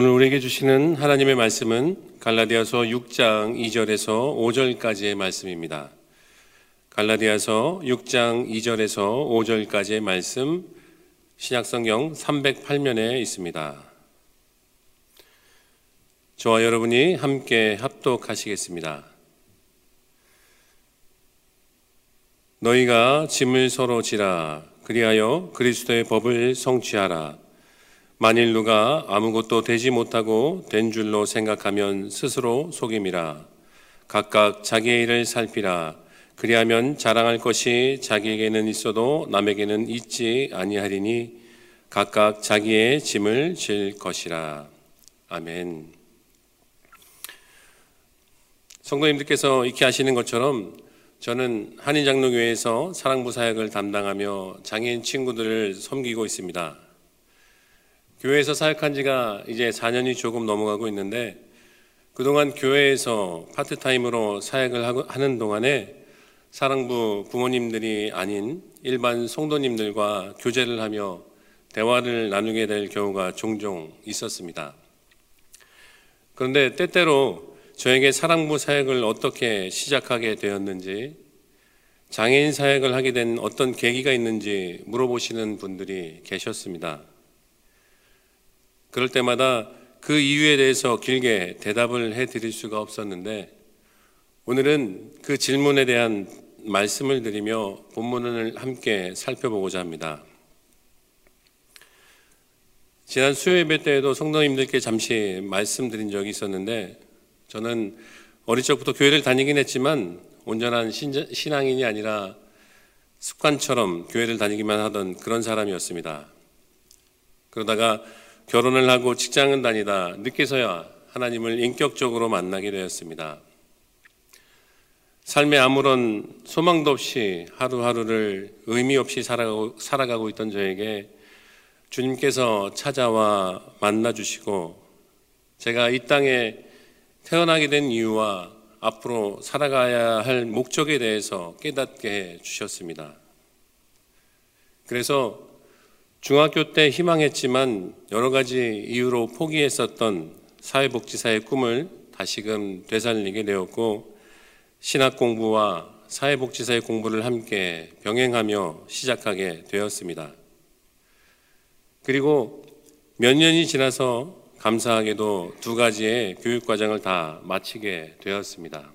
오늘 우리에게 주시는 하나님의 말씀은 갈라디아서 6장 2절에서 5절까지의 말씀입니다. 갈라디아서 6장 2절에서 5절까지의 말씀 신약성경 308면에 있습니다. 저와 여러분이 함께 합독하시겠습니다. 너희가 짐을 서로 지라 그리하여 그리스도의 법을 성취하라. 만일 누가 아무것도 되지 못하고 된 줄로 생각하면 스스로 속임이라. 각각 자기의 일을 살피라. 그리하면 자랑할 것이 자기에게는 있어도 남에게는 있지 아니하리니 각각 자기의 짐을 질 것이라. 아멘. 성도님들께서 익히 아시는 것처럼 저는 한인장로교회에서 사랑부 사역을 담당하며 장애인 친구들을 섬기고 있습니다. 교회에서 사역한 지가 이제 4년이 조금 넘어가고 있는데 그동안 교회에서 파트타임으로 사역을 하는 동안에 사랑부 부모님들이 아닌 일반 성도님들과 교제를 하며 대화를 나누게 될 경우가 종종 있었습니다. 그런데 때때로 저에게 사랑부 사역을 어떻게 시작하게 되었는지, 장애인 사역을 하게 된 어떤 계기가 있는지 물어보시는 분들이 계셨습니다. 그럴 때마다 그 이유에 대해서 길게 대답을 해 드릴 수가 없었는데, 오늘은 그 질문에 대한 말씀을 드리며 본문을 함께 살펴보고자 합니다. 지난 수요 예배 때에도 성도님들께 잠시 말씀드린 적이 있었는데 저는 어릴 적부터 교회를 다니긴 했지만 온전한 신앙인이 아니라 습관처럼 교회를 다니기만 하던 그런 사람이었습니다. 그러다가 결혼을 하고 직장은 다니다 늦게서야 하나님을 인격적으로 만나게 되었습니다. 삶에 아무런 소망도 없이 하루하루를 의미 없이 살아가고, 살아가고 있던 저에게 주님께서 찾아와 만나 주시고 제가 이 땅에 태어나게 된 이유와 앞으로 살아가야 할 목적에 대해서 깨닫게 해 주셨습니다. 그래서 중학교 때 희망했지만 여러 가지 이유로 포기했었던 사회복지사의 꿈을 다시금 되살리게 되었고 신학 공부와 사회복지사의 공부를 함께 병행하며 시작하게 되었습니다. 그리고 몇 년이 지나서 감사하게도 두 가지의 교육 과정을 다 마치게 되었습니다.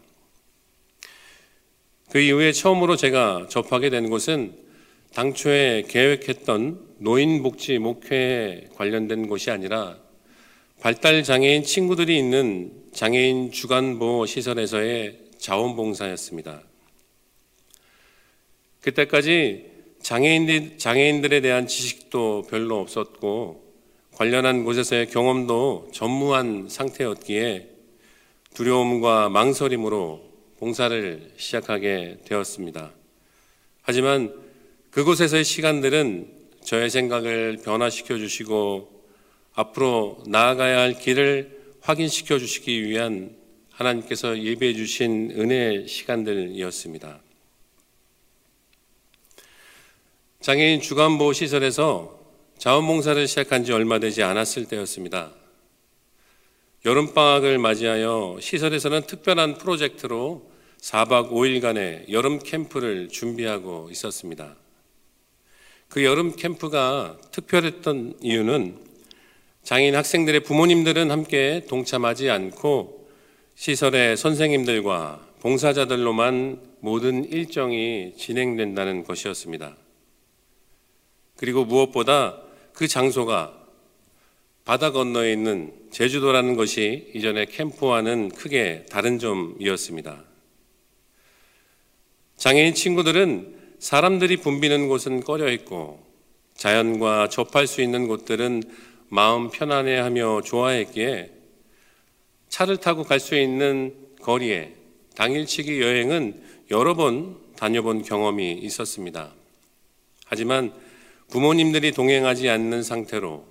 그 이후에 처음으로 제가 접하게 된 곳은 당초에 계획했던 노인복지 목회에 관련된 곳이 아니라 발달 장애인 친구들이 있는 장애인 주간 보호 시설에서의 자원봉사였습니다. 그때까지 장애인들, 장애인들에 대한 지식도 별로 없었고 관련한 곳에서의 경험도 전무한 상태였기에 두려움과 망설임으로 봉사를 시작하게 되었습니다. 하지만 그곳에서의 시간들은 저의 생각을 변화시켜 주시고 앞으로 나아가야 할 길을 확인시켜 주시기 위한 하나님께서 예배해 주신 은혜의 시간들이었습니다. 장애인 주간보호 시설에서 자원봉사를 시작한 지 얼마 되지 않았을 때였습니다. 여름방학을 맞이하여 시설에서는 특별한 프로젝트로 4박 5일간의 여름 캠프를 준비하고 있었습니다. 그 여름 캠프가 특별했던 이유는 장애인 학생들의 부모님들은 함께 동참하지 않고 시설의 선생님들과 봉사자들로만 모든 일정이 진행된다는 것이었습니다. 그리고 무엇보다 그 장소가 바다 건너에 있는 제주도라는 것이 이전의 캠프와는 크게 다른 점이었습니다. 장애인 친구들은 사람들이 붐비는 곳은 꺼려 있고 자연과 접할 수 있는 곳들은 마음 편안해 하며 좋아했기에 차를 타고 갈 수 있는 거리에 당일치기 여행은 여러 번 다녀본 경험이 있었습니다. 하지만 부모님들이 동행하지 않는 상태로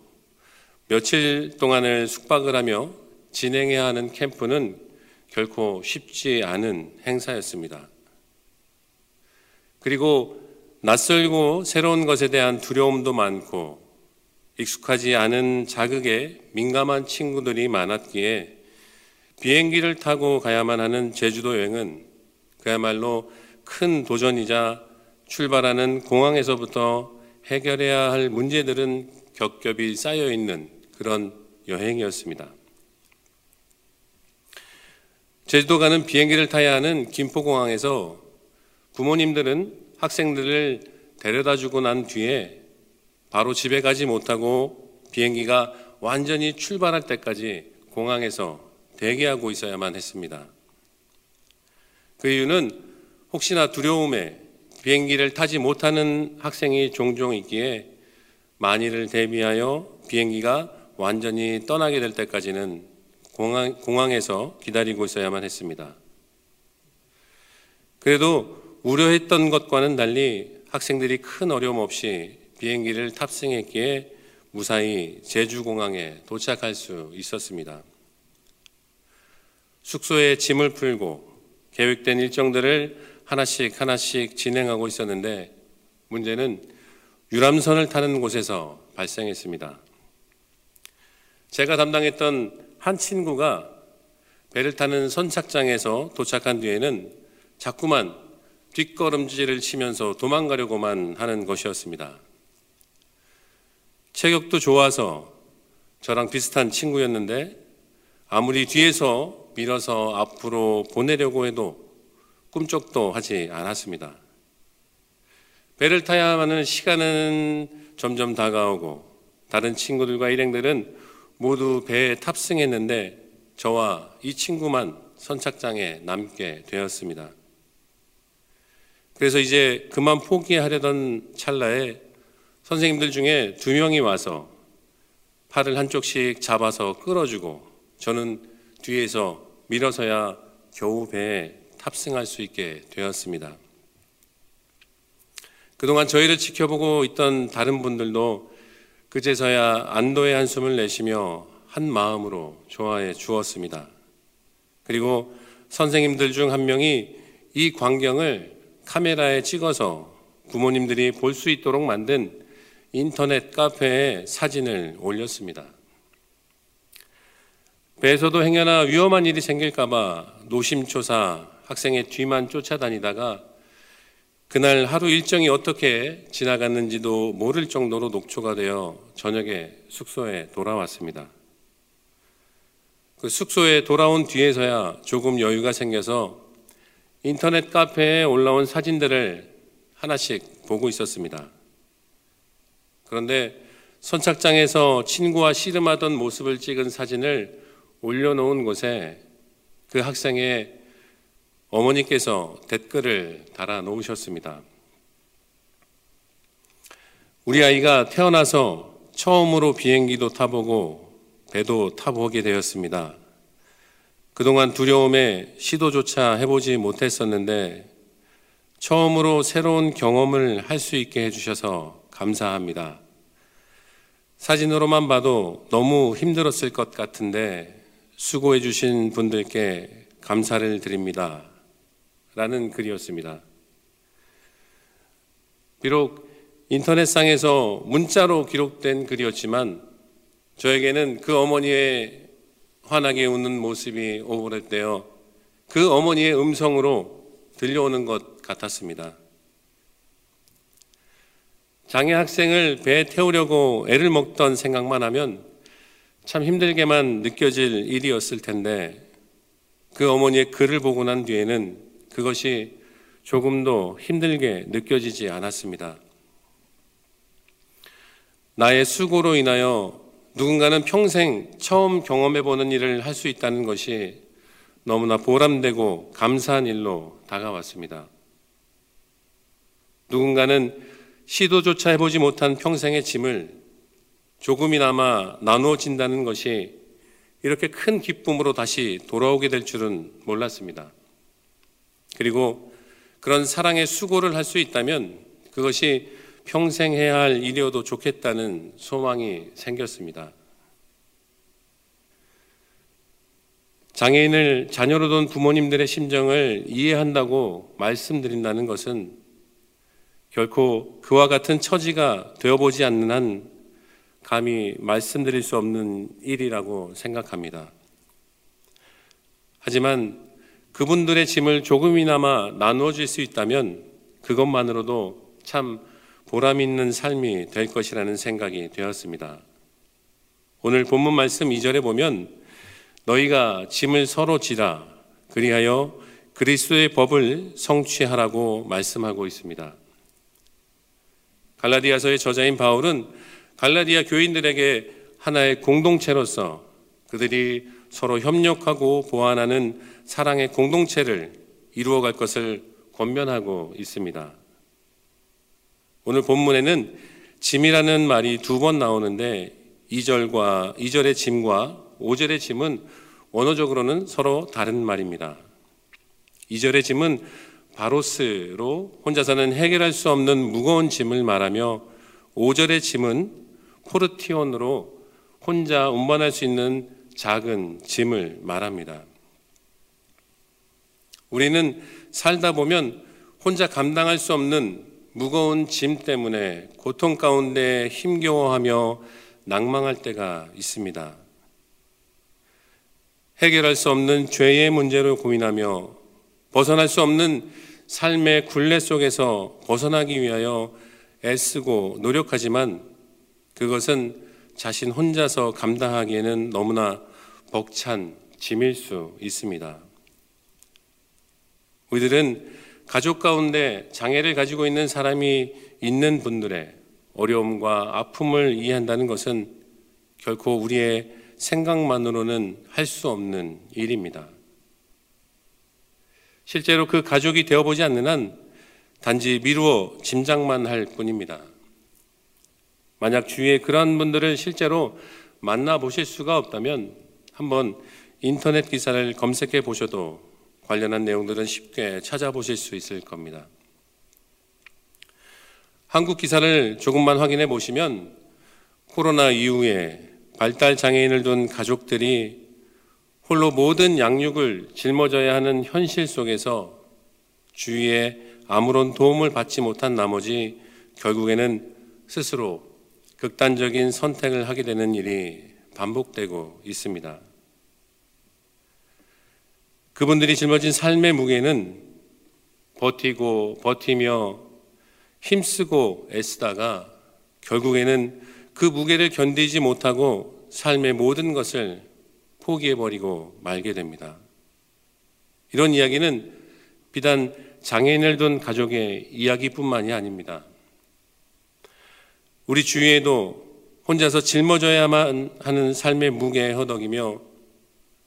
며칠 동안을 숙박을 하며 진행해야 하는 캠프는 결코 쉽지 않은 행사였습니다. 그리고 낯설고 새로운 것에 대한 두려움도 많고 익숙하지 않은 자극에 민감한 친구들이 많았기에 비행기를 타고 가야만 하는 제주도 여행은 그야말로 큰 도전이자 출발하는 공항에서부터 해결해야 할 문제들은 겹겹이 쌓여 있는 그런 여행이었습니다. 제주도 가는 비행기를 타야 하는 김포공항에서 부모님들은 학생들을 데려다 주고 난 뒤에 바로 집에 가지 못하고 비행기가 완전히 출발할 때까지 공항에서 대기하고 있어야만 했습니다. 그 이유는 혹시나 두려움에 비행기를 타지 못하는 학생이 종종 있기에 만일을 대비하여 비행기가 완전히 떠나게 될 때까지는 공항, 공항에서 기다리고 있어야만 했습니다. 그래도 우려했던 것과는 달리 학생들이 큰 어려움 없이 비행기를 탑승했기에 무사히 제주공항에 도착할 수 있었습니다. 숙소에 짐을 풀고 계획된 일정들을 하나씩 하나씩 진행하고 있었는데 문제는 유람선을 타는 곳에서 발생했습니다. 제가 담당했던 한 친구가 배를 타는 선착장에서 도착한 뒤에는 자꾸만 뒷걸음질을 치면서 도망가려고만 하는 것이었습니다. 체격도 좋아서 저랑 비슷한 친구였는데 아무리 뒤에서 밀어서 앞으로 보내려고 해도 꿈쩍도 하지 않았습니다. 배를 타야 하는 시간은 점점 다가오고 다른 친구들과 일행들은 모두 배에 탑승했는데 저와 이 친구만 선착장에 남게 되었습니다. 그래서 이제 그만 포기하려던 찰나에 선생님들 중에 두 명이 와서 팔을 한쪽씩 잡아서 끌어주고 저는 뒤에서 밀어서야 겨우 배에 탑승할 수 있게 되었습니다. 그동안 저희를 지켜보고 있던 다른 분들도 그제서야 안도의 한숨을 내쉬며 한 마음으로 좋아해 주었습니다. 그리고 선생님들 중 한 명이 이 광경을 카메라에 찍어서 부모님들이 볼 수 있도록 만든 인터넷 카페에 사진을 올렸습니다. 배에서도 행여나 위험한 일이 생길까봐 노심초사 학생의 뒤만 쫓아다니다가 그날 하루 일정이 어떻게 지나갔는지도 모를 정도로 녹초가 되어 저녁에 숙소에 돌아왔습니다. 그 숙소에 돌아온 뒤에서야 조금 여유가 생겨서 인터넷 카페에 올라온 사진들을 하나씩 보고 있었습니다. 그런데 선착장에서 친구와 씨름하던 모습을 찍은 사진을 올려놓은 곳에 그 학생의 어머니께서 댓글을 달아 놓으셨습니다. 우리 아이가 태어나서 처음으로 비행기도 타보고 배도 타보게 되었습니다. 그동안 두려움에 시도조차 해보지 못했었는데 처음으로 새로운 경험을 할 수 있게 해주셔서 감사합니다. 사진으로만 봐도 너무 힘들었을 것 같은데 수고해 주신 분들께 감사를 드립니다. 라는 글이었습니다. 비록 인터넷상에서 문자로 기록된 글이었지만 저에게는 그 어머니의 환하게 웃는 모습이 오버랩되어 그 어머니의 음성으로 들려오는 것 같았습니다. 장애 학생을 배에 태우려고 애를 먹던 생각만 하면 참 힘들게만 느껴질 일이었을 텐데 그 어머니의 글을 보고 난 뒤에는 그것이 조금도 힘들게 느껴지지 않았습니다. 나의 수고로 인하여 누군가는 평생 처음 경험해보는 일을 할 수 있다는 것이 너무나 보람되고 감사한 일로 다가왔습니다. 누군가는 시도조차 해보지 못한 평생의 짐을 조금이나마 나누어진다는 것이 이렇게 큰 기쁨으로 다시 돌아오게 될 줄은 몰랐습니다. 그리고 그런 사랑의 수고를 할 수 있다면 그것이 평생 해야 할 일이어도 좋겠다는 소망이 생겼습니다. 장애인을 자녀로 둔 부모님들의 심정을 이해한다고 말씀드린다는 것은 결코 그와 같은 처지가 되어보지 않는 한 감히 말씀드릴 수 없는 일이라고 생각합니다. 하지만 그분들의 짐을 조금이나마 나누어 줄 수 있다면 그것만으로도 참 보람 있는 삶이 될 것이라는 생각이 되었습니다. 오늘 본문 말씀 2절에 보면 너희가 짐을 서로 지라 그리하여 그리스도의 법을 성취하라고 말씀하고 있습니다. 갈라디아서의 저자인 바울은 갈라디아 교인들에게 하나의 공동체로서 그들이 서로 협력하고 보완하는 사랑의 공동체를 이루어갈 것을 권면하고 있습니다. 오늘 본문에는 짐이라는 말이 두 번 나오는데 2절과 2절의 짐과 5절의 짐은 원어적으로는 서로 다른 말입니다. 2절의 짐은 바로스로 혼자서는 해결할 수 없는 무거운 짐을 말하며 5절의 짐은 포르티온으로 혼자 운반할 수 있는 작은 짐을 말합니다. 우리는 살다 보면 혼자 감당할 수 없는 무거운 짐 때문에 고통 가운데 힘겨워하며 낭망할 때가 있습니다. 해결할 수 없는 죄의 문제로 고민하며 벗어날 수 없는 삶의 굴레 속에서 벗어나기 위하여 애쓰고 노력하지만 그것은 자신 혼자서 감당하기에는 너무나 벅찬 짐일 수 있습니다. 우리들은 가족 가운데 장애를 가지고 있는 사람이 있는 분들의 어려움과 아픔을 이해한다는 것은 결코 우리의 생각만으로는 할 수 없는 일입니다. 실제로 그 가족이 되어보지 않는 한 단지 미루어 짐작만 할 뿐입니다. 만약 주위에 그러한 분들을 실제로 만나보실 수가 없다면 한번 인터넷 기사를 검색해 보셔도 관련한 내용들은 쉽게 찾아보실 수 있을 겁니다. 한국 기사를 조금만 확인해 보시면 코로나 이후에 발달 장애인을 둔 가족들이 홀로 모든 양육을 짊어져야 하는 현실 속에서 주위에 아무런 도움을 받지 못한 나머지 결국에는 스스로 극단적인 선택을 하게 되는 일이 반복되고 있습니다. 그분들이 짊어진 삶의 무게는 버티고 버티며 힘쓰고 애쓰다가 결국에는 그 무게를 견디지 못하고 삶의 모든 것을 포기해버리고 말게 됩니다. 이런 이야기는 비단 장애인을 둔 가족의 이야기뿐만이 아닙니다. 우리 주위에도 혼자서 짊어져야만 하는 삶의 무게에 허덕이며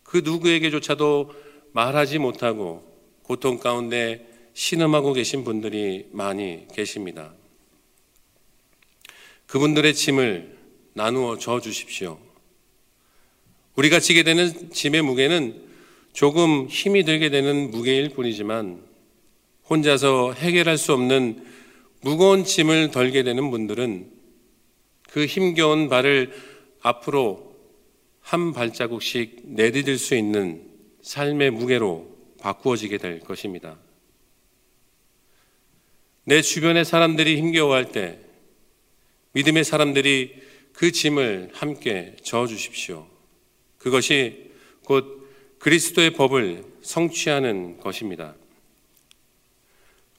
그 누구에게조차도 말하지 못하고 고통 가운데 신음하고 계신 분들이 많이 계십니다. 그분들의 짐을 나누어 져 주십시오. 우리가 지게 되는 짐의 무게는 조금 힘이 들게 되는 무게일 뿐이지만 혼자서 해결할 수 없는 무거운 짐을 덜게 되는 분들은 그 힘겨운 발을 앞으로 한 발자국씩 내디딜 수 있는 삶의 무게로 바꾸어지게 될 것입니다. 내 주변의 사람들이 힘겨워할 때 믿음의 사람들이 그 짐을 함께 저어 주십시오. 그것이 곧 그리스도의 법을 성취하는 것입니다.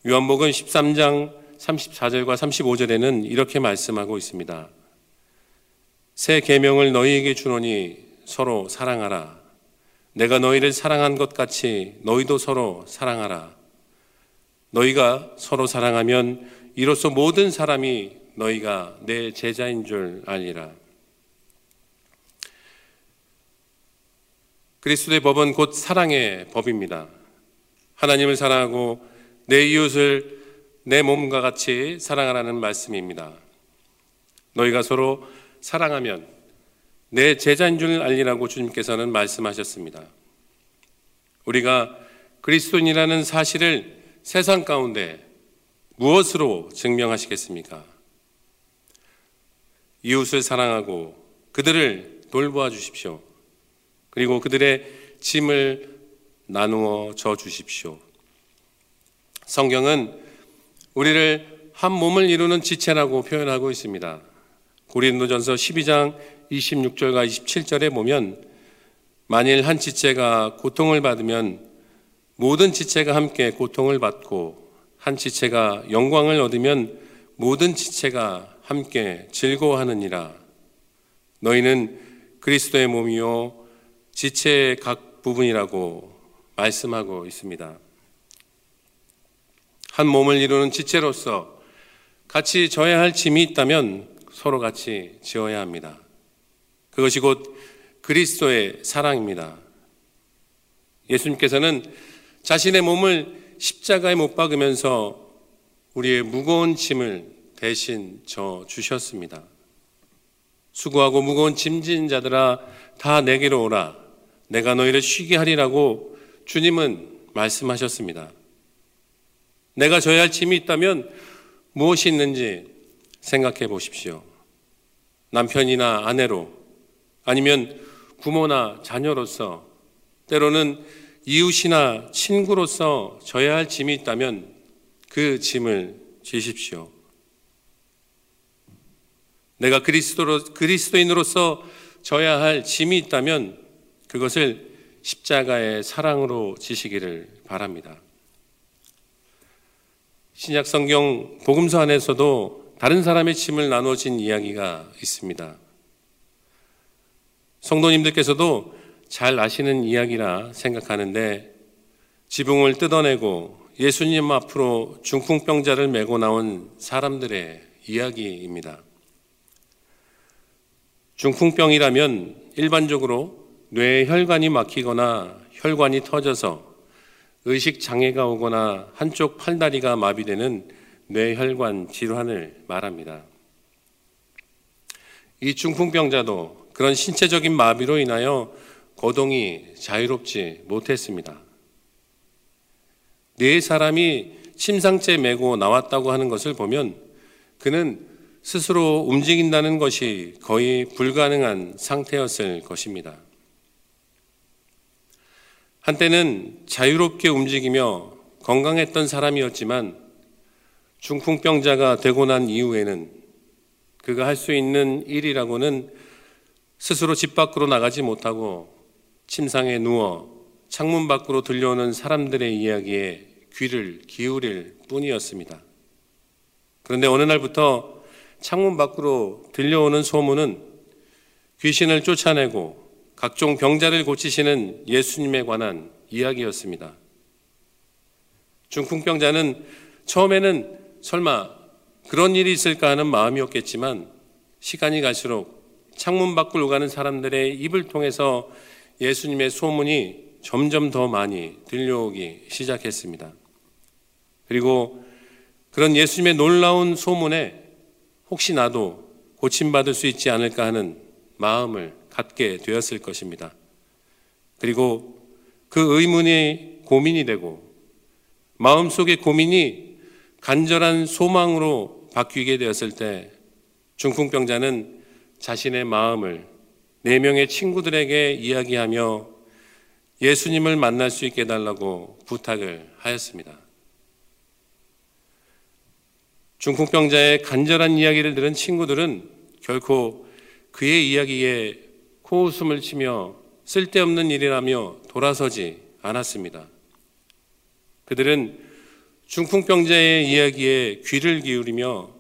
요한복음 13장 34절과 35절에는 이렇게 말씀하고 있습니다. 새 계명을 너희에게 주노니 서로 사랑하라. 내가 너희를 사랑한 것 같이 너희도 서로 사랑하라. 너희가 서로 사랑하면 이로써 모든 사람이 너희가 내 제자인 줄 아니라. 그리스도의 법은 곧 사랑의 법입니다. 하나님을 사랑하고 내 이웃을 내 몸과 같이 사랑하라는 말씀입니다. 너희가 서로 사랑하면 내 제자인 줄 알리라고 주님께서는 말씀하셨습니다. 우리가 그리스도인이라는 사실을 세상 가운데 무엇으로 증명하시겠습니까? 이웃을 사랑하고 그들을 돌보아 주십시오. 그리고 그들의 짐을 나누어 줘 주십시오. 성경은 우리를 한 몸을 이루는 지체라고 표현하고 있습니다. 고린도전서 12장 26절과 27절에 보면 만일 한 지체가 고통을 받으면 모든 지체가 함께 고통을 받고 한 지체가 영광을 얻으면 모든 지체가 함께 즐거워하느니라. 너희는 그리스도의 몸이요 지체의 각 부분이라고 말씀하고 있습니다. 한 몸을 이루는 지체로서 같이 져야 할 짐이 있다면 서로 같이 지어야 합니다. 그것이 곧 그리스도의 사랑입니다. 예수님께서는 자신의 몸을 십자가에 못 박으면서 우리의 무거운 짐을 대신 져 주셨습니다. 수고하고 무거운 짐진 자들아 다 내게로 오라. 내가 너희를 쉬게 하리라고 주님은 말씀하셨습니다. 내가 져야 할 짐이 있다면 무엇이 있는지 생각해 보십시오. 남편이나 아내로 아니면 부모나 자녀로서 때로는 이웃이나 친구로서 져야 할 짐이 있다면 그 짐을 지십시오. 내가 그리스도로, 그리스도인으로서 져야 할 짐이 있다면 그것을 십자가의 사랑으로 지시기를 바랍니다. 신약 성경 복음서 안에서도 다른 사람의 짐을 나눠진 이야기가 있습니다. 성도님들께서도 잘 아시는 이야기라 생각하는데 지붕을 뜯어내고 예수님 앞으로 중풍병자를 메고 나온 사람들의 이야기입니다. 중풍병이라면 일반적으로 뇌 혈관이 막히거나 혈관이 터져서 의식 장애가 오거나 한쪽 팔다리가 마비되는 뇌혈관 질환을 말합니다. 이 중풍병자도 그런 신체적인 마비로 인하여 거동이 자유롭지 못했습니다. 네 사람이 침상째 메고 나왔다고 하는 것을 보면 그는 스스로 움직인다는 것이 거의 불가능한 상태였을 것입니다. 한때는 자유롭게 움직이며 건강했던 사람이었지만 중풍병자가 되고 난 이후에는 그가 할 수 있는 일이라고는 스스로 집 밖으로 나가지 못하고 침상에 누워 창문 밖으로 들려오는 사람들의 이야기에 귀를 기울일 뿐이었습니다. 그런데 어느 날부터 창문 밖으로 들려오는 소문은 귀신을 쫓아내고 각종 병자를 고치시는 예수님에 관한 이야기였습니다. 중풍병자는 처음에는 설마 그런 일이 있을까 하는 마음이었겠지만 시간이 갈수록 창문 밖으로 가는 사람들의 입을 통해서 예수님의 소문이 점점 더 많이 들려오기 시작했습니다. 그리고 그런 예수님의 놀라운 소문에 혹시 나도 고침받을 수 있지 않을까 하는 마음을 갖게 되었을 것입니다. 그리고 그 의문이 고민이 되고 마음속의 고민이 간절한 소망으로 바뀌게 되었을 때 중풍병자는 자신의 마음을 네 명의 친구들에게 이야기하며 예수님을 만날 수 있게 해달라고 부탁을 하였습니다. 중풍병자의 간절한 이야기를 들은 친구들은 결코 그의 이야기에 코웃음을 치며 쓸데없는 일이라며 돌아서지 않았습니다. 그들은 중풍병자의 이야기에 귀를 기울이며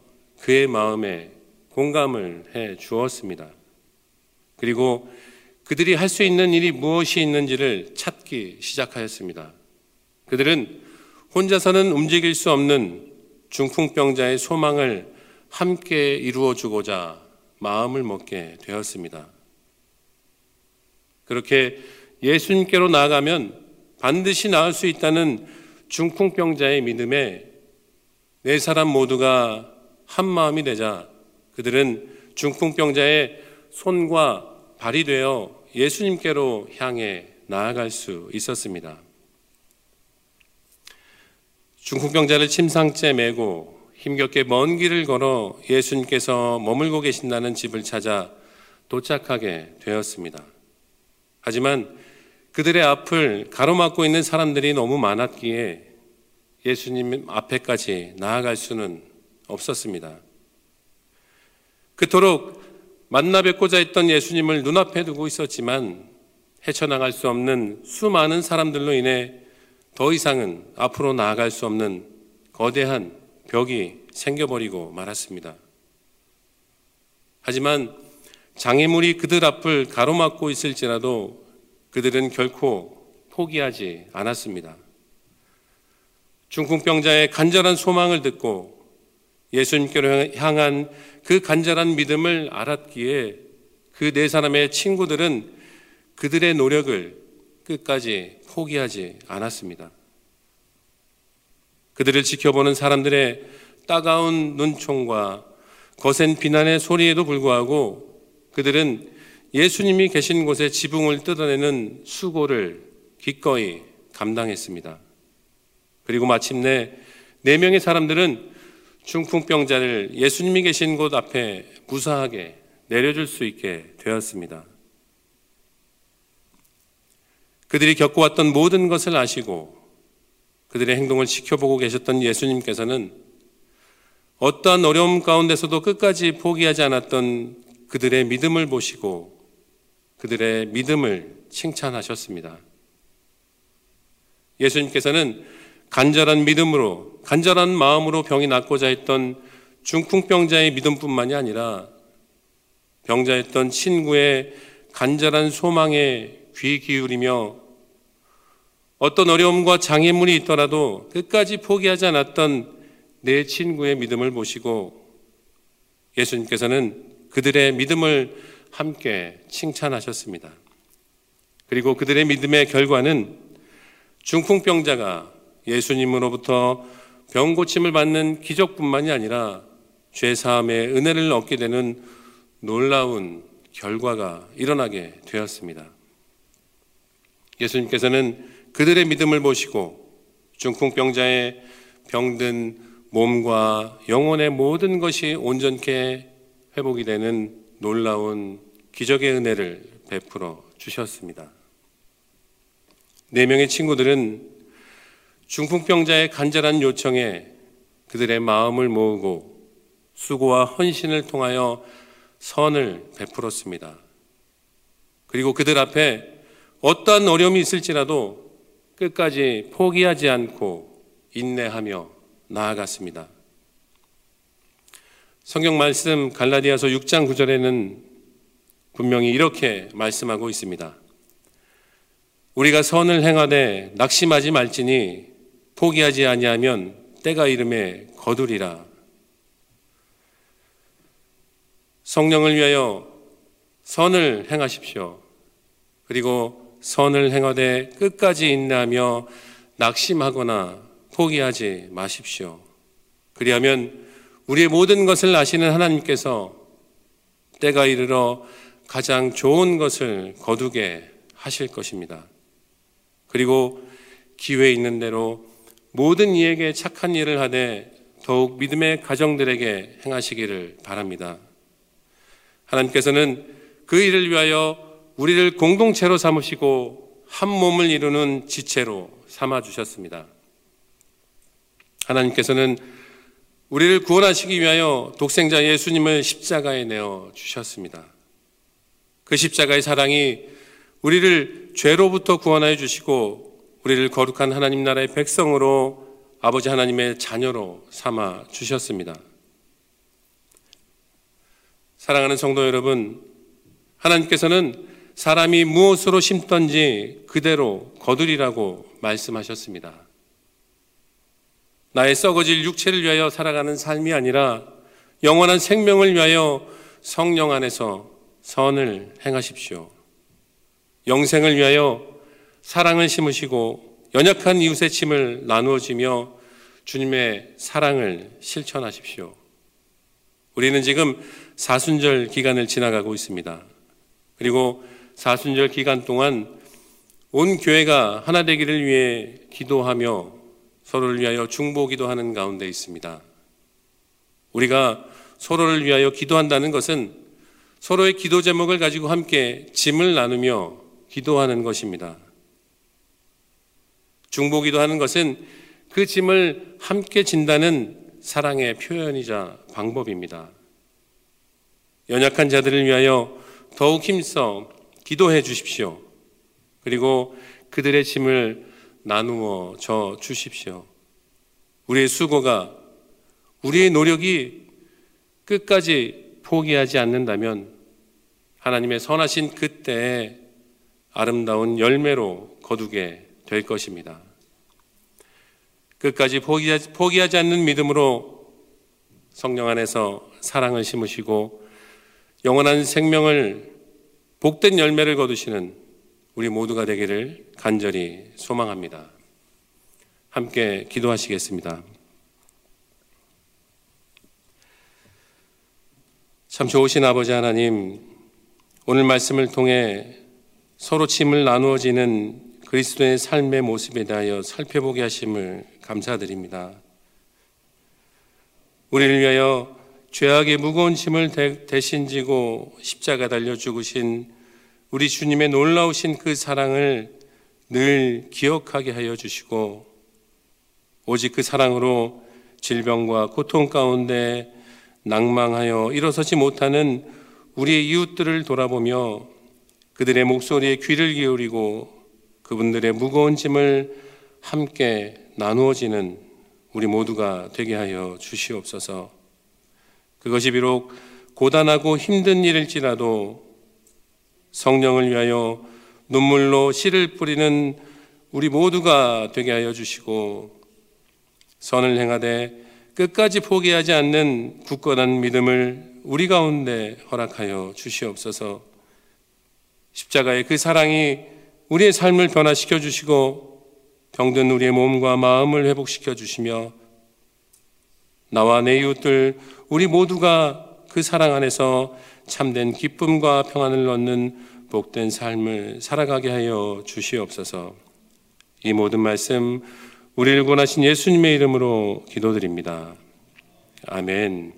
그의 마음에 공감을 해 주었습니다. 그리고 그들이 할 수 있는 일이 무엇이 있는지를 찾기 시작하였습니다. 그들은 혼자서는 움직일 수 없는 중풍병자의 소망을 함께 이루어 주고자 마음을 먹게 되었습니다. 그렇게 예수님께로 나아가면 반드시 나을 수 있다는 중풍병자의 믿음에 네 사람 모두가 한 마음이 되자 그들은 중풍병자의 손과 발이 되어 예수님께로 향해 나아갈 수 있었습니다. 중풍병자를 침상째 메고 힘겹게 먼 길을 걸어 예수님께서 머물고 계신다는 집을 찾아 도착하게 되었습니다. 하지만 그들의 앞을 가로막고 있는 사람들이 너무 많았기에 예수님 앞에까지 나아갈 수는 없었습니다. 그토록 만나 뵙고자 했던 예수님을 눈앞에 두고 있었지만 헤쳐나갈 수 없는 수많은 사람들로 인해 더 이상은 앞으로 나아갈 수 없는 거대한 벽이 생겨버리고 말았습니다. 하지만 장애물이 그들 앞을 가로막고 있을지라도 그들은 결코 포기하지 않았습니다. 중풍병자의 간절한 소망을 듣고 예수님께로 향한 그 간절한 믿음을 알았기에 그 네 사람의 친구들은 그들의 노력을 끝까지 포기하지 않았습니다. 그들을 지켜보는 사람들의 따가운 눈총과 거센 비난의 소리에도 불구하고 그들은 예수님이 계신 곳에 지붕을 뜯어내는 수고를 기꺼이 감당했습니다. 그리고 마침내 네 명의 사람들은 중풍병자를 예수님이 계신 곳 앞에 무사하게 내려줄 수 있게 되었습니다. 그들이 겪어왔던 모든 것을 아시고 그들의 행동을 지켜보고 계셨던 예수님께서는 어떠한 어려움 가운데서도 끝까지 포기하지 않았던 그들의 믿음을 보시고 그들의 믿음을 칭찬하셨습니다. 예수님께서는 간절한 믿음으로, 간절한 마음으로 병이 낫고자 했던 중풍병자의 믿음뿐만이 아니라 병자였던 친구의 간절한 소망에 귀 기울이며 어떤 어려움과 장애물이 있더라도 끝까지 포기하지 않았던 내 친구의 믿음을 보시고 예수님께서는 그들의 믿음을 함께 칭찬하셨습니다. 그리고 그들의 믿음의 결과는 중풍병자가 예수님으로부터 병 고침을 받는 기적뿐만이 아니라 죄 사함의 은혜를 얻게 되는 놀라운 결과가 일어나게 되었습니다. 예수님께서는 그들의 믿음을 보시고 중풍병자의 병든 몸과 영혼의 모든 것이 온전케 회복이 되는 놀라운 기적의 은혜를 베풀어 주셨습니다. 네 명의 친구들은 중풍병자의 간절한 요청에 그들의 마음을 모으고 수고와 헌신을 통하여 선을 베풀었습니다. 그리고 그들 앞에 어떠한 어려움이 있을지라도 끝까지 포기하지 않고 인내하며 나아갔습니다. 성경 말씀 갈라디아서 6장 9절에는 분명히 이렇게 말씀하고 있습니다. 우리가 선을 행하되 낙심하지 말지니 포기하지 아니하면 때가 이름에 거두리라. 성령을 위하여 선을 행하십시오. 그리고 선을 행하되 끝까지 인내하며 낙심하거나 포기하지 마십시오. 그리하면 우리의 모든 것을 아시는 하나님께서 때가 이르러 가장 좋은 것을 거두게 하실 것입니다. 그리고 기회 있는 대로 모든 이에게 착한 일을 하되 더욱 믿음의 가정들에게 행하시기를 바랍니다. 하나님께서는 그 일을 위하여 우리를 공동체로 삼으시고 한 몸을 이루는 지체로 삼아 주셨습니다. 하나님께서는 우리를 구원하시기 위하여 독생자 예수님을 십자가에 내어 주셨습니다. 그 십자가의 사랑이 우리를 죄로부터 구원하여 주시고 우리를 거룩한 하나님 나라의 백성으로 아버지 하나님의 자녀로 삼아 주셨습니다. 사랑하는 성도 여러분, 하나님께서는 사람이 무엇으로 심던지 그대로 거두리라고 말씀하셨습니다. 나의 썩어질 육체를 위하여 살아가는 삶이 아니라 영원한 생명을 위하여 성령 안에서 선을 행하십시오. 영생을 위하여 사랑을 심으시고 연약한 이웃의 침을 나누어 지며 주님의 사랑을 실천하십시오. 우리는 지금 사순절 기간을 지나가고 있습니다. 그리고 사순절 기간 동안 온 교회가 하나 되기를 위해 기도하며 서로를 위하여 중보 기도하는 가운데 있습니다. 우리가 서로를 위하여 기도한다는 것은 서로의 기도 제목을 가지고 함께 짐을 나누며 기도하는 것입니다. 중보 기도 하는 것은 그 짐을 함께 진다는 사랑의 표현이자 방법입니다. 연약한 자들을 위하여 더욱 힘써 기도해 주십시오. 그리고 그들의 짐을 나누어 져 주십시오. 우리의 수고가 우리의 노력이 끝까지 포기하지 않는다면 하나님의 선하신 그때에 아름다운 열매로 거두게 될 것입니다. 끝까지 포기하지, 포기하지 않는 믿음으로 성령 안에서 사랑을 심으시고 영원한 생명을 복된 열매를 거두시는 우리 모두가 되기를 간절히 소망합니다. 함께 기도하시겠습니다. 참 좋으신 아버지 하나님, 오늘 말씀을 통해 서로 짐을 나누어지는 그리스도의 삶의 모습에 대하여 살펴보게 하심을 감사드립니다. 우리를 위하여 죄악의 무거운 짐을 대신 지고 십자가 달려 죽으신 우리 주님의 놀라우신 그 사랑을 늘 기억하게 하여 주시고 오직 그 사랑으로 질병과 고통 가운데 낭망하여 일어서지 못하는 우리의 이웃들을 돌아보며 그들의 목소리에 귀를 기울이고 그분들의 무거운 짐을 함께 나누어지는 우리 모두가 되게 하여 주시옵소서. 그것이 비록 고단하고 힘든 일일지라도 성령을 위하여 눈물로 씨를 뿌리는 우리 모두가 되게 하여 주시고 선을 행하되 끝까지 포기하지 않는 굳건한 믿음을 우리 가운데 허락하여 주시옵소서. 십자가의 그 사랑이 우리의 삶을 변화시켜 주시고 병든 우리의 몸과 마음을 회복시켜 주시며 나와 내 이웃들 우리 모두가 그 사랑 안에서 참된 기쁨과 평안을 얻는 복된 삶을 살아가게 하여 주시옵소서. 이 모든 말씀 우리를 구원하신 예수님의 이름으로 기도드립니다. 아멘.